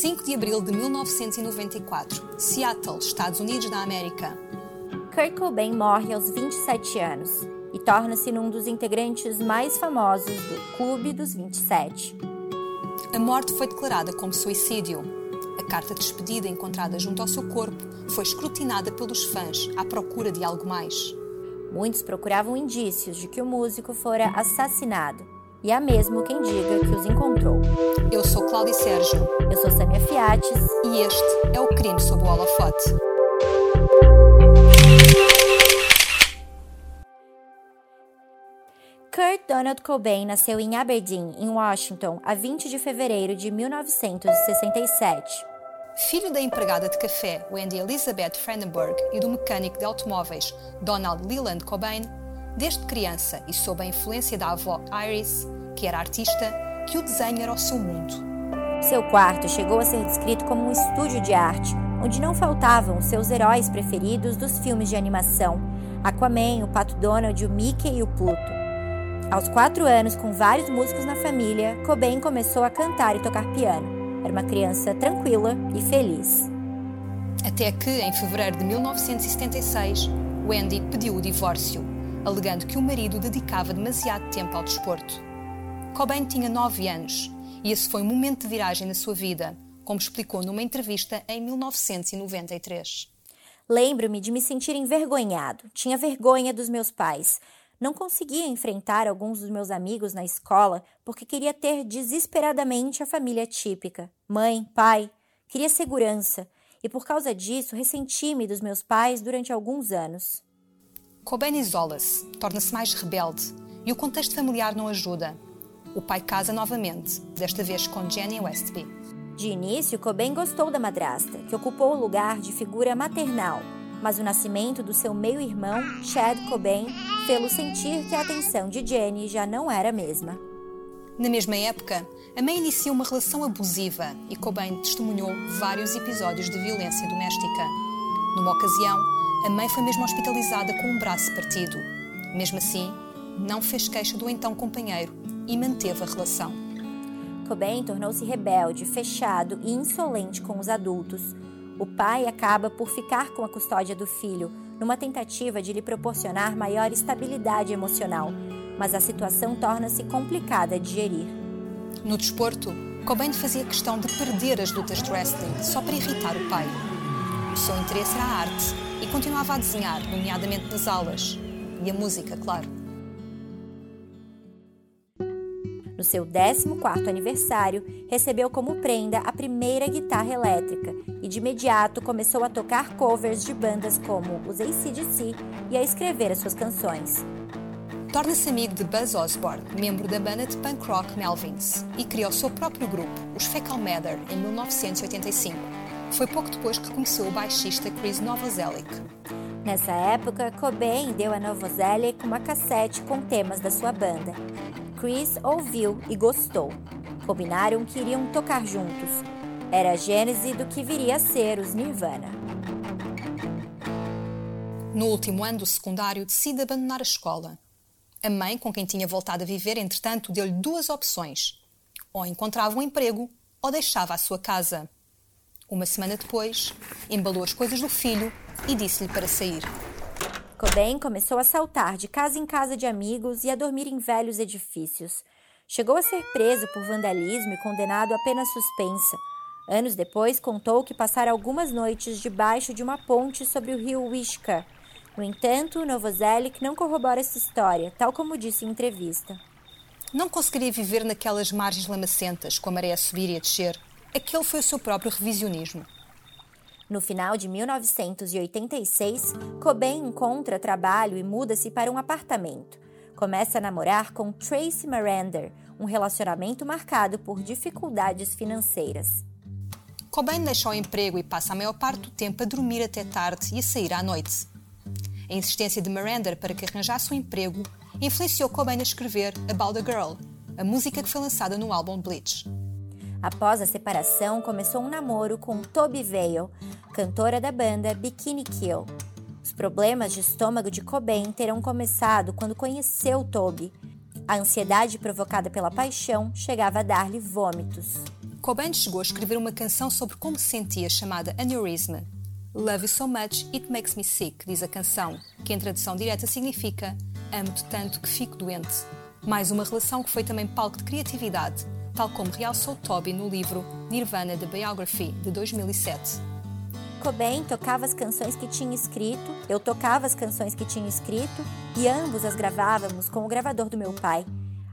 5 de abril de 1994, Seattle, Estados Unidos da América. Kurt Cobain morre aos 27 anos e torna-se um dos integrantes mais famosos do Clube dos 27. A morte foi declarada como suicídio. A carta de despedida encontrada junto ao seu corpo foi escrutinada pelos fãs à procura de algo mais. Muitos procuravam indícios de que o músico fora assassinado, e há mesmo quem diga que os encontrou. Eu sou Cláudia Sérgio. Eu sou Samia Fiates. E este é o Crime sob o Holofote. Kurt Donald Cobain nasceu em Aberdeen, em Washington, a 20 de fevereiro de 1967. Filho da empregada de café Wendy Elizabeth Frendenberg e do mecânico de automóveis Donald Leland Cobain, desde criança e sob a influência da avó Iris, que era artista, que o desenho era o seu mundo. Seu quarto chegou a ser descrito como um estúdio de arte, onde não faltavam seus heróis preferidos dos filmes de animação: Aquaman, o Pato Donald, o Mickey e o Pluto. Aos quatro anos, com vários músicos na família, Cobain começou a cantar e tocar piano. Era uma criança tranquila e feliz. Até que, em fevereiro de 1976, Wendy pediu o divórcio, alegando que o marido dedicava demasiado tempo ao desporto. Cobain tinha 9 anos e esse foi um momento de viragem na sua vida, como explicou numa entrevista em 1993. Lembro-me de me sentir envergonhado. Tinha vergonha dos meus pais. Não conseguia enfrentar alguns dos meus amigos na escola porque queria ter desesperadamente a família típica: mãe, pai. Queria segurança e por causa disso ressenti-me dos meus pais durante alguns anos. Cobain isola-se, torna-se mais rebelde e o contexto familiar não ajuda. O pai casa novamente, desta vez com Jenny Westby. De início, Cobain gostou da madrasta, que ocupou o lugar de figura maternal mas o nascimento do seu meio-irmão, Chad Cobain, fê-lo sentir que a atenção de Jenny já não era a mesma. Na mesma época, a mãe inicia uma relação abusiva e Cobain testemunhou vários episódios de violência doméstica. Numa ocasião, a mãe foi mesmo hospitalizada com um braço partido. Mesmo assim, não fez queixa do então companheiro e manteve a relação. Cobain tornou-se rebelde, fechado e insolente com os adultos, o pai acaba por ficar com a custódia do filho, numa tentativa de lhe proporcionar maior estabilidade emocional, mas a situação torna-se complicada de gerir. No desporto, Cobain fazia questão de perder as lutas de wrestling só para irritar o pai. O seu interesse era a arte e continuava a desenhar, nomeadamente nas aulas. E a música, claro. No seu 14º aniversário, recebeu como prenda a primeira guitarra elétrica e de imediato começou a tocar covers de bandas como os ACDC e a escrever as suas canções. Torna-se amigo de Buzz Osborne, membro da banda de punk rock Melvins, e criou o seu próprio grupo, os Fecal Matter, em 1985. Foi pouco depois que conheceu o baixista Chris Novoselic. Nessa época, Cobain deu a Novoselic uma cassete com temas da sua banda. Chris ouviu e gostou. Combinaram que iriam tocar juntos. Era a gênese do que viria a ser os Nirvana. No último ano do secundário, decide abandonar a escola. A mãe, com quem tinha voltado a viver, entretanto, deu-lhe duas opções: ou encontrava um emprego ou deixava a sua casa. Uma semana depois, embalou as coisas do filho e disse-lhe para sair. Cobain começou a saltar de casa em casa de amigos e a dormir em velhos edifícios. Chegou a ser preso por vandalismo e condenado a pena suspensa. Anos depois, contou que passara algumas noites debaixo de uma ponte sobre o rio Wishka. No entanto, Novoselic não corrobora essa história, tal como disse em entrevista. Não conseguiria viver naquelas margens lamacentas, com a maré a subir e a descer. Aquele foi o seu próprio revisionismo. No final de 1986, Cobain encontra trabalho e muda-se para um apartamento. Começa a namorar com Tracy Marander, um relacionamento marcado por dificuldades financeiras. Cobain deixa o emprego e passa a maior parte do tempo a dormir até tarde e a sair à noite. A insistência de Marander para que arranjasse um emprego influenciou Cobain a escrever About a Girl, a música que foi lançada no álbum Bleach. Após a separação, começou um namoro com Toby Vale, cantora da banda Bikini Kill. Os problemas de estômago de Cobain terão começado quando conheceu Toby. A ansiedade provocada pela paixão chegava a dar-lhe vômitos. Cobain chegou a escrever uma canção sobre como se sentia chamada Aneurysm. Love you so much, it makes me sick, diz a canção, que em tradução direta significa Amo-te tanto que fico doente. Mais uma relação que foi também palco de criatividade, tal como realçou Toby no livro Nirvana The Biography, de 2007. Cobain tocava as canções que tinha escrito, eu tocava as canções que tinha escrito e ambos as gravávamos com o gravador do meu pai.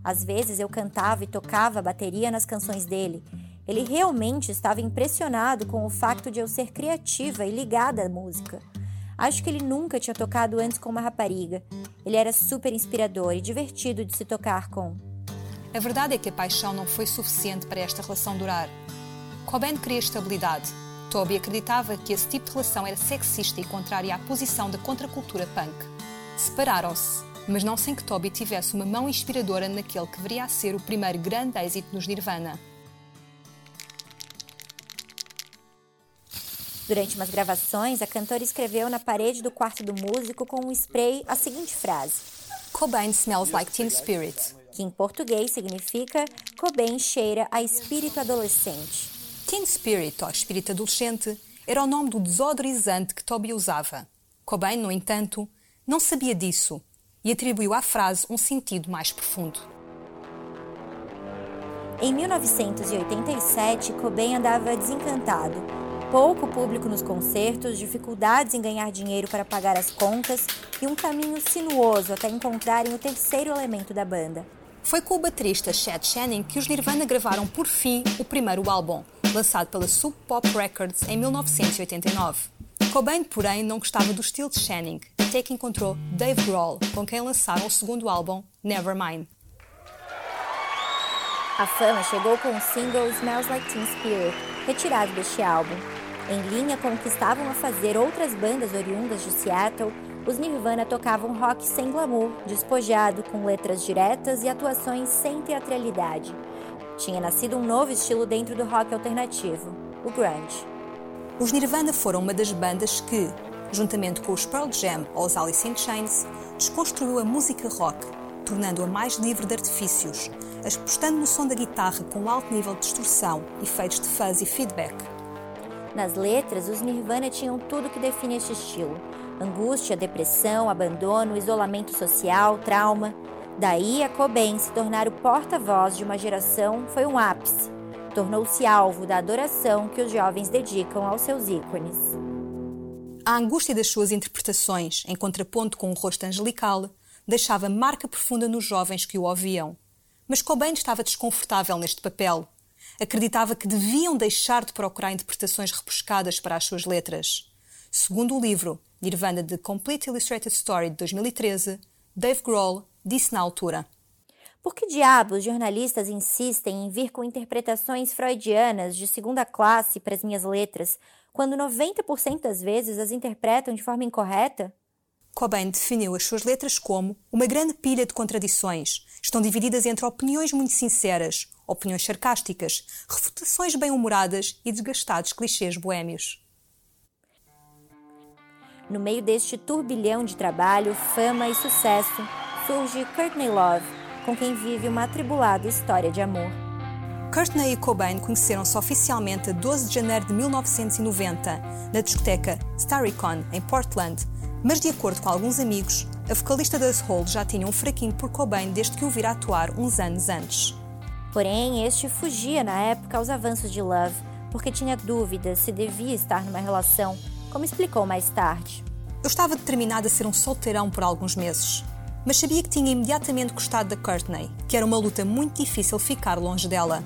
Às vezes eu cantava e tocava a bateria nas canções dele. Ele realmente estava impressionado com o fato de eu ser criativa e ligada à música. Acho que ele nunca tinha tocado antes com uma rapariga. Ele era super inspirador e divertido de se tocar com. A verdade é que a paixão não foi suficiente para esta relação durar. Cobain queria estabilidade. Toby acreditava que esse tipo de relação era sexista e contrária à posição da contracultura punk. Separaram-se mas não sem que Toby tivesse uma mão inspiradora naquele que viria a ser o primeiro grande êxito nos Nirvana. Durante umas gravações, a cantora escreveu na parede do quarto do músico com um spray a seguinte frase: Cobain smells like teen spirit. Que em português significa Cobain cheira a espírito adolescente. Teen spirit, ou espírito adolescente, era o nome do desodorizante que Toby usava. Cobain, no entanto, não sabia disso e atribuiu à frase um sentido mais profundo. Em 1987, Cobain andava desencantado. Pouco público nos concertos, dificuldades em ganhar dinheiro para pagar as contas e um caminho sinuoso até encontrarem o terceiro elemento da banda. Foi com o baterista Chad Channing que os Nirvana gravaram por fim o primeiro álbum, lançado pela Sub Pop Records em 1989. Cobain, porém, não gostava do estilo de Channing, até que encontrou Dave Grohl, com quem lançaram o segundo álbum, Nevermind. A fama chegou com o single Smells Like Teen Spirit, retirado deste álbum. Em linha com o que estavam a fazer outras bandas oriundas de Seattle, os Nirvana tocavam rock sem glamour, despojado, com letras diretas e atuações sem teatralidade. Tinha nascido um novo estilo dentro do rock alternativo, o grunge. Os Nirvana foram uma das bandas que, juntamente com os Pearl Jam ou os Alice in Chains, desconstruiu a música rock, tornando-a mais livre de artifícios, apostando no som da guitarra com alto nível de distorção, efeitos de fuzz e feedback. Nas letras, os Nirvana tinham tudo que define este estilo: angústia, depressão, abandono, isolamento social, trauma. Daí a Cobain se tornar o porta-voz de uma geração foi um ápice tornou-se alvo da adoração que os jovens dedicam aos seus ícones. A angústia das suas interpretações, em contraponto com o rosto angelical, deixava marca profunda nos jovens que o ouviam. Mas Cobain estava desconfortável neste papel. Acreditava que deviam deixar de procurar interpretações repuscadas para as suas letras. Segundo o livro Nirvana The Complete Illustrated Story de 2013, Dave Grohl disse na altura: por que diabos jornalistas insistem em vir com interpretações freudianas de segunda classe para as minhas letras, quando 90% das vezes as interpretam de forma incorreta? Cobain definiu as suas letras como uma grande pilha de contradições. Estão divididas entre opiniões muito sinceras, opiniões sarcásticas, refutações bem-humoradas e desgastados clichês boêmios. No meio deste turbilhão de trabalho, fama e sucesso, surge Courtney Love, com quem vive uma atribulada história de amor. Courtney e Cobain conheceram-se oficialmente a 12 de janeiro de 1990, na discoteca Staricon, em Portland, mas de acordo com alguns amigos, a vocalista das Hole já tinha um fraquinho por Cobain desde que o vira atuar uns anos antes. Porém, este fugia na época aos avanços de Love, porque tinha dúvidas se devia estar numa relação, como explicou mais tarde. Eu estava determinada a ser um solteirão por alguns meses mas sabia que tinha imediatamente gostado da Courtney, que era uma luta muito difícil ficar longe dela.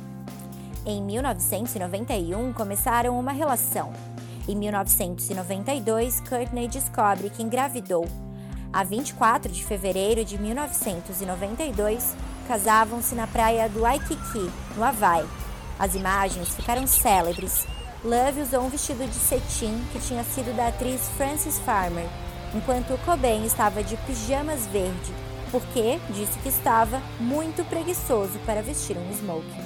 Em 1991 começaram uma relação. Em 1992, Courtney descobre que engravidou. A 24 de fevereiro de 1992, casavam-se na praia do Waikiki, no Havaí. As imagens ficaram célebres. Love usou um vestido de cetim que tinha sido da atriz Frances Farmer, enquanto Cobain estava de pijamas verde, porque disse que estava muito preguiçoso para vestir um smoking.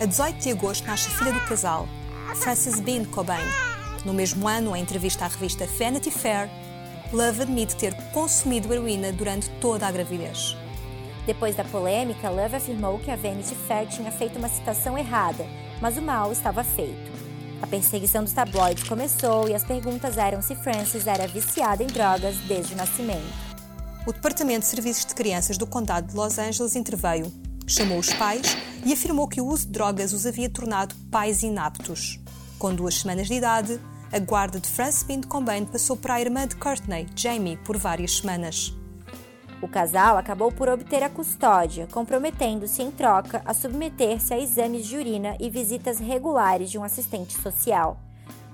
A 18 de agosto nasce a filha do casal, Frances Bean Cobain. No mesmo ano, em entrevista à revista Vanity Fair, Love admite ter consumido heroína durante toda a gravidez. Depois da polêmica, Love afirmou que a Vanity Fair tinha feito uma citação errada mas o mal estava feito. A perseguição dos tabloides começou e as perguntas eram se Francis era viciada em drogas desde o nascimento. O Departamento de Serviços de Crianças do Condado de Los Angeles interveio, chamou os pais e afirmou que o uso de drogas os havia tornado pais inaptos. Com duas semanas de idade, a guarda de Francis Bind Combine passou para a irmã de Courtney, Jamie, por várias semanas. O casal acabou por obter a custódia, comprometendo-se em troca a submeter-se a exames de urina e visitas regulares de um assistente social.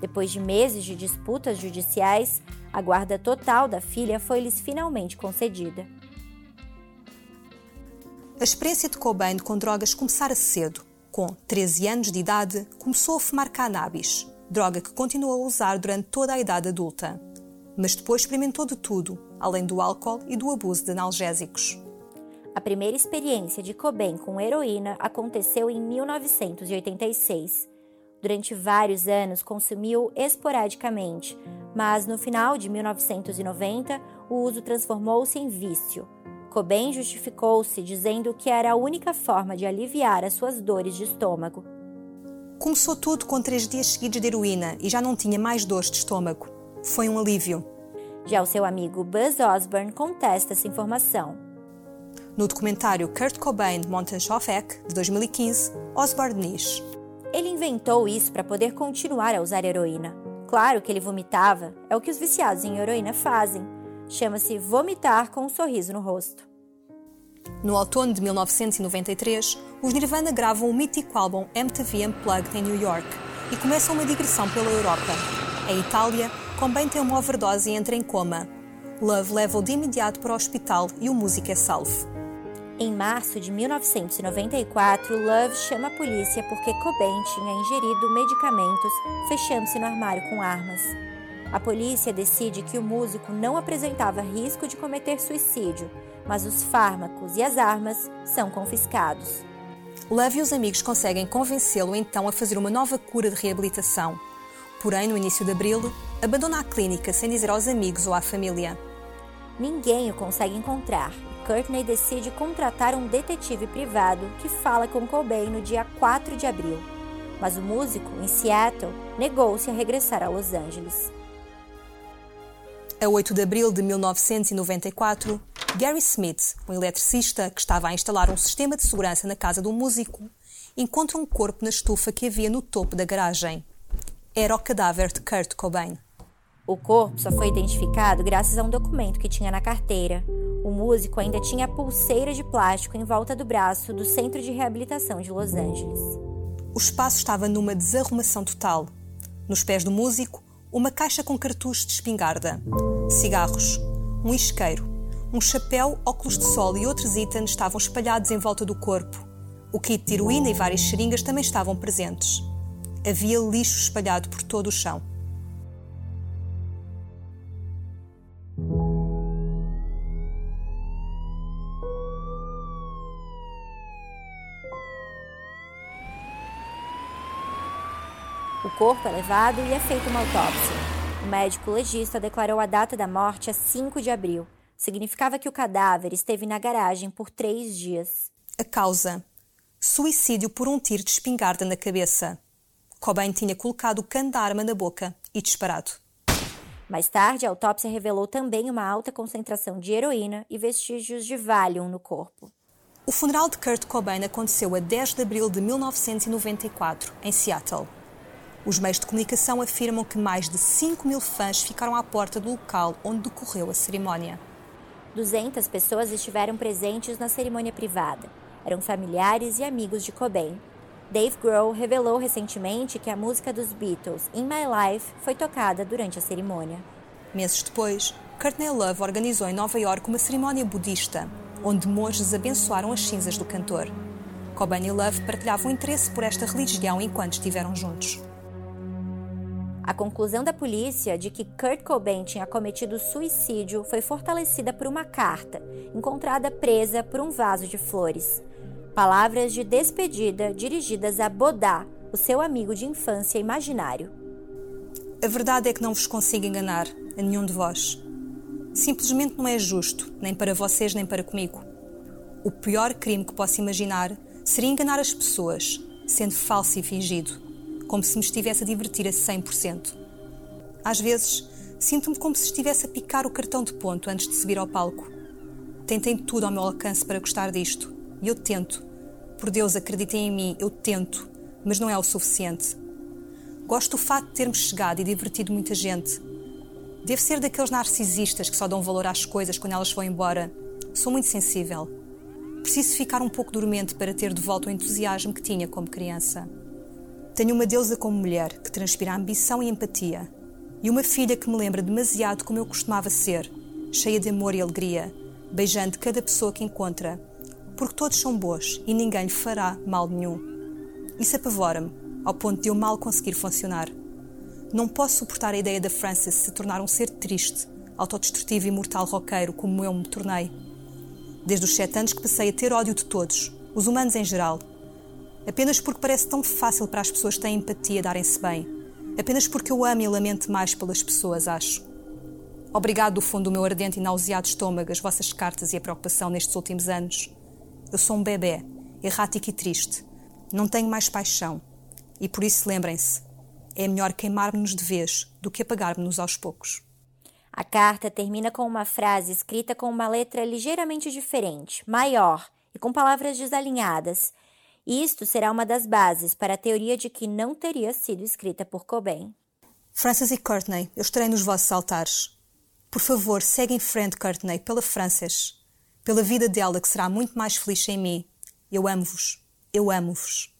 Depois de meses de disputas judiciais, a guarda total da filha foi-lhes finalmente concedida. A experiência de Cobain com drogas começara cedo. Com 13 anos de idade, começou a fumar cannabis, droga que continuou a usar durante toda a idade adulta. Mas depois experimentou de tudo, além do álcool e do abuso de analgésicos. A primeira experiência de Cobain com heroína aconteceu em 1986. Durante vários anos consumiu esporadicamente, mas no final de 1990 o uso transformou-se em vício. Cobain justificou-se dizendo que era a única forma de aliviar as suas dores de estômago. Começou tudo com três dias seguidos de heroína e já não tinha mais dores de estômago. Foi um alívio. Já o seu amigo Buzz Osborne contesta essa informação. No documentário Kurt Cobain Montage of Eck, de 2015, Osborne diz: Ele inventou isso para poder continuar a usar heroína. Claro que ele vomitava, é o que os viciados em heroína fazem. Chama-se vomitar com um sorriso no rosto. No outono de 1993, os Nirvana gravam o mítico álbum MTV Unplugged em New York e começam uma digressão pela Europa. Em Itália, Cobain tem uma overdose e entra em coma. Love leva-o de imediato para o hospital e o músico é salvo. Em março de 1994, Love chama a polícia porque Cobain tinha ingerido medicamentos, fechando-se no armário com armas. A polícia decide que o músico não apresentava risco de cometer suicídio, mas os fármacos e as armas são confiscados. Love e os amigos conseguem convencê-lo então a fazer uma nova cura de reabilitação. Porém, no início de abril, abandona a clínica sem dizer aos amigos ou à família. Ninguém o consegue encontrar Courtney decide contratar um detetive privado que fala com Cobain no dia 4 de abril. Mas o músico, em Seattle, negou-se a regressar a Los Angeles. A 8 de abril de 1994, Gary Smith, um eletricista que estava a instalar um sistema de segurança na casa do músico, encontra um corpo na estufa que havia no topo da garagem era o cadáver de Kurt Cobain. O corpo só foi identificado graças a um documento que tinha na carteira. O músico ainda tinha a pulseira de plástico em volta do braço do Centro de Reabilitação de Los Angeles. O espaço estava numa desarrumação total. Nos pés do músico, uma caixa com cartuchos de espingarda, cigarros, um isqueiro, um chapéu, óculos de sol e outros itens estavam espalhados em volta do corpo. O kit de heroína e várias seringas também estavam presentes havia lixo espalhado por todo o chão. O corpo é levado e é feita uma autópsia. O médico legista declarou a data da morte a 5 de abril. Significava que o cadáver esteve na garagem por três dias. A causa: suicídio por um tiro de espingarda na cabeça. Cobain tinha colocado o cano da arma na boca e disparado. Mais tarde, a autópsia revelou também uma alta concentração de heroína e vestígios de Valium no corpo. O funeral de Kurt Cobain aconteceu a 10 de abril de 1994, em Seattle. Os meios de comunicação afirmam que mais de 5 mil fãs ficaram à porta do local onde decorreu a cerimónia. 200 pessoas estiveram presentes na cerimônia privada. Eram familiares e amigos de Cobain, Dave Grohl revelou recentemente que a música dos Beatles, In My Life, foi tocada durante a cerimônia. Meses depois, Courtney Love organizou em Nova York uma cerimónia budista, onde monges abençoaram as cinzas do cantor. Cobain e Love partilhavam interesse por esta religião enquanto estiveram juntos. A conclusão da polícia de que Kurt Cobain tinha cometido suicídio foi fortalecida por uma carta, encontrada presa por um vaso de flores. Palavras de despedida dirigidas a Bodá, o seu amigo de infância imaginário. A verdade é que não vos consigo enganar, a nenhum de vós. Simplesmente não é justo, nem para vocês nem para comigo. O pior crime que posso imaginar seria enganar as pessoas, sendo falso e fingido, como se me estivesse a divertir a 100%. Às vezes, sinto-me como se estivesse a picar o cartão de ponto antes de subir ao palco. Tentei tudo ao meu alcance para gostar disto, e eu tento. Por Deus, acreditem em mim, eu tento, mas não é o suficiente. Gosto do fato de termos chegado e divertido muita gente. Devo ser daqueles narcisistas que só dão valor às coisas quando elas vão embora. Sou muito sensível. Preciso ficar um pouco dormente para ter de volta o entusiasmo que tinha como criança. Tenho uma deusa como mulher que transpira ambição e empatia. E uma filha que me lembra demasiado como eu costumava ser, cheia de amor e alegria, beijando cada pessoa que encontra, porque todos são boas e ninguém lhe fará mal nenhum. Isso apavora-me ao ponto de eu mal conseguir funcionar. Não posso suportar a ideia da Frances se tornar um ser triste, autodestrutivo e mortal roqueiro como eu me tornei. Desde os sete anos que passei a ter ódio de todos, os humanos em geral. Apenas porque parece tão fácil para as pessoas que têm empatia darem-se bem. Apenas porque eu amo e lamento mais pelas pessoas, acho. Obrigado do fundo do meu ardente e nauseado estômago as vossas cartas e a preocupação nestes últimos anos. Eu sou um bebê, errático e triste. Não tenho mais paixão. E por isso lembrem-se: é melhor queimar-nos de vez do que apagar-nos aos poucos. A carta termina com uma frase escrita com uma letra ligeiramente diferente, maior e com palavras desalinhadas. Isto será uma das bases para a teoria de que não teria sido escrita por Cobain. Frances e Courtney, eu estarei nos vossos altares. Por favor, segue em frente, Courtney, pela Frances. Pela vida dela, que será muito mais feliz sem mim. Eu amo-vos. Eu amo-vos.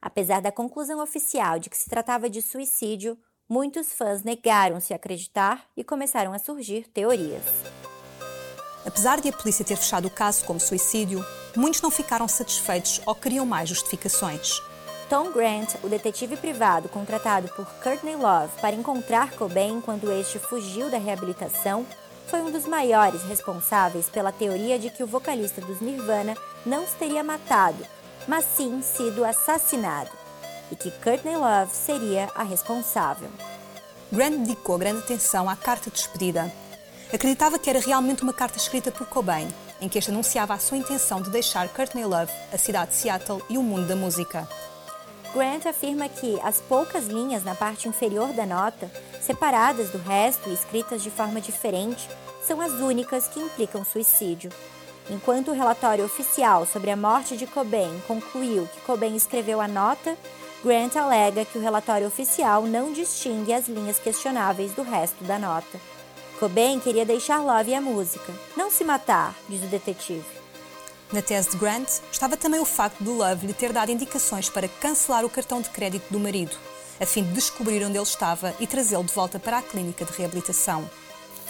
Apesar da conclusão oficial de que se tratava de suicídio, muitos fãs negaram-se a acreditar e começaram a surgir teorias. Apesar de a polícia ter fechado o caso como suicídio, muitos não ficaram satisfeitos ou queriam mais justificações. Tom Grant, o detetive privado contratado por Courtney Love para encontrar Cobain quando este fugiu da reabilitação, foi um dos maiores responsáveis pela teoria de que o vocalista dos Nirvana não se teria matado mas sim sido assassinado, e que Courtney Love seria a responsável. Grant dedicou grande atenção à carta de despedida. Acreditava que era realmente uma carta escrita por Cobain, em que este anunciava a sua intenção de deixar Courtney Love, a cidade de Seattle e o mundo da música. Grant afirma que as poucas linhas na parte inferior da nota, separadas do resto e escritas de forma diferente, são as únicas que implicam suicídio. Enquanto o relatório oficial sobre a morte de Cobain concluiu que Cobain escreveu a nota, Grant alega que o relatório oficial não distingue as linhas questionáveis do resto da nota. Cobain queria deixar Love e a música, não se matar, diz o detetive. Na tese de Grant estava também o facto do Love lhe ter dado indicações para cancelar o cartão de crédito do marido, a fim de descobrir onde ele estava e trazê-lo de volta para a clínica de reabilitação.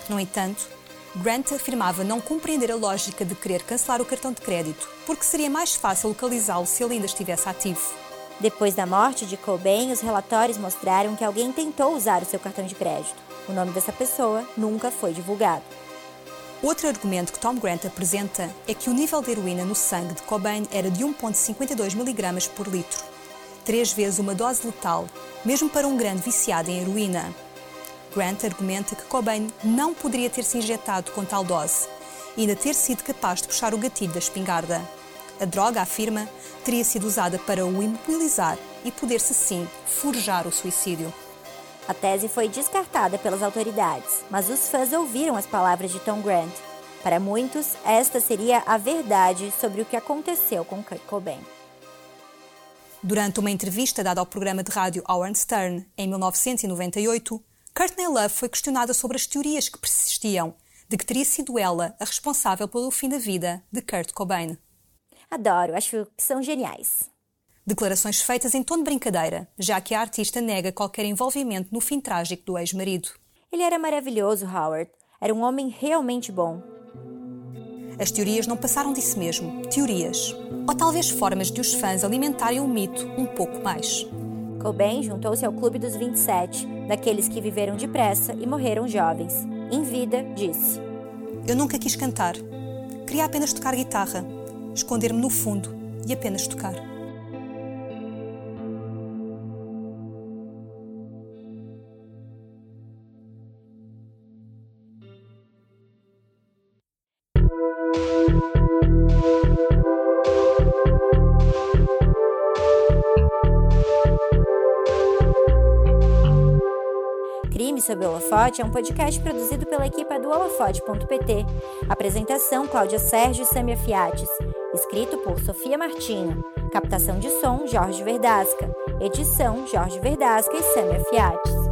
No entanto, Grant afirmava não compreender a lógica de querer cancelar o cartão de crédito, porque seria mais fácil localizá-lo se ele ainda estivesse ativo. Depois da morte de Cobain, os relatórios mostraram que alguém tentou usar o seu cartão de crédito. O nome dessa pessoa nunca foi divulgado. Outro argumento que Tom Grant apresenta é que o nível de heroína no sangue de Cobain era de 1,52 mg por litro, três vezes uma dose letal, mesmo para um grande viciado em heroína. Grant argumenta que Cobain não poderia ter se injetado com tal dose e ainda ter sido capaz de puxar o gatilho da espingarda. A droga, afirma, teria sido usada para o imobilizar e poder-se sim forjar o suicídio. A tese foi descartada pelas autoridades, mas os fãs ouviram as palavras de Tom Grant. Para muitos, esta seria a verdade sobre o que aconteceu com Kurt Cobain. Durante uma entrevista dada ao programa de rádio Howard Stern em 1998, Courtney Love foi questionada sobre as teorias que persistiam de que teria sido ela a responsável pelo fim da vida de Kurt Cobain. Adoro, acho que são geniais. Declarações feitas em tom de brincadeira, já que a artista nega qualquer envolvimento no fim trágico do ex-marido. Ele era maravilhoso, Howard. Era um homem realmente bom. As teorias não passaram disso mesmo. Teorias. Ou talvez formas de os fãs alimentarem o mito um pouco mais. Cobain juntou-se ao Clube dos 27, daqueles que viveram depressa e morreram jovens. Em vida, disse: Eu nunca quis cantar. Queria apenas tocar guitarra, esconder-me no fundo e apenas tocar. Crime sob o Holofote é um podcast produzido pela equipe do holofote.pt. Apresentação Cláudia Sérgio e Samia Fiates. Escrito por Sofia Martino. Captação de som Jorge Verdasca. Edição Jorge Verdasca e Samia Fiates.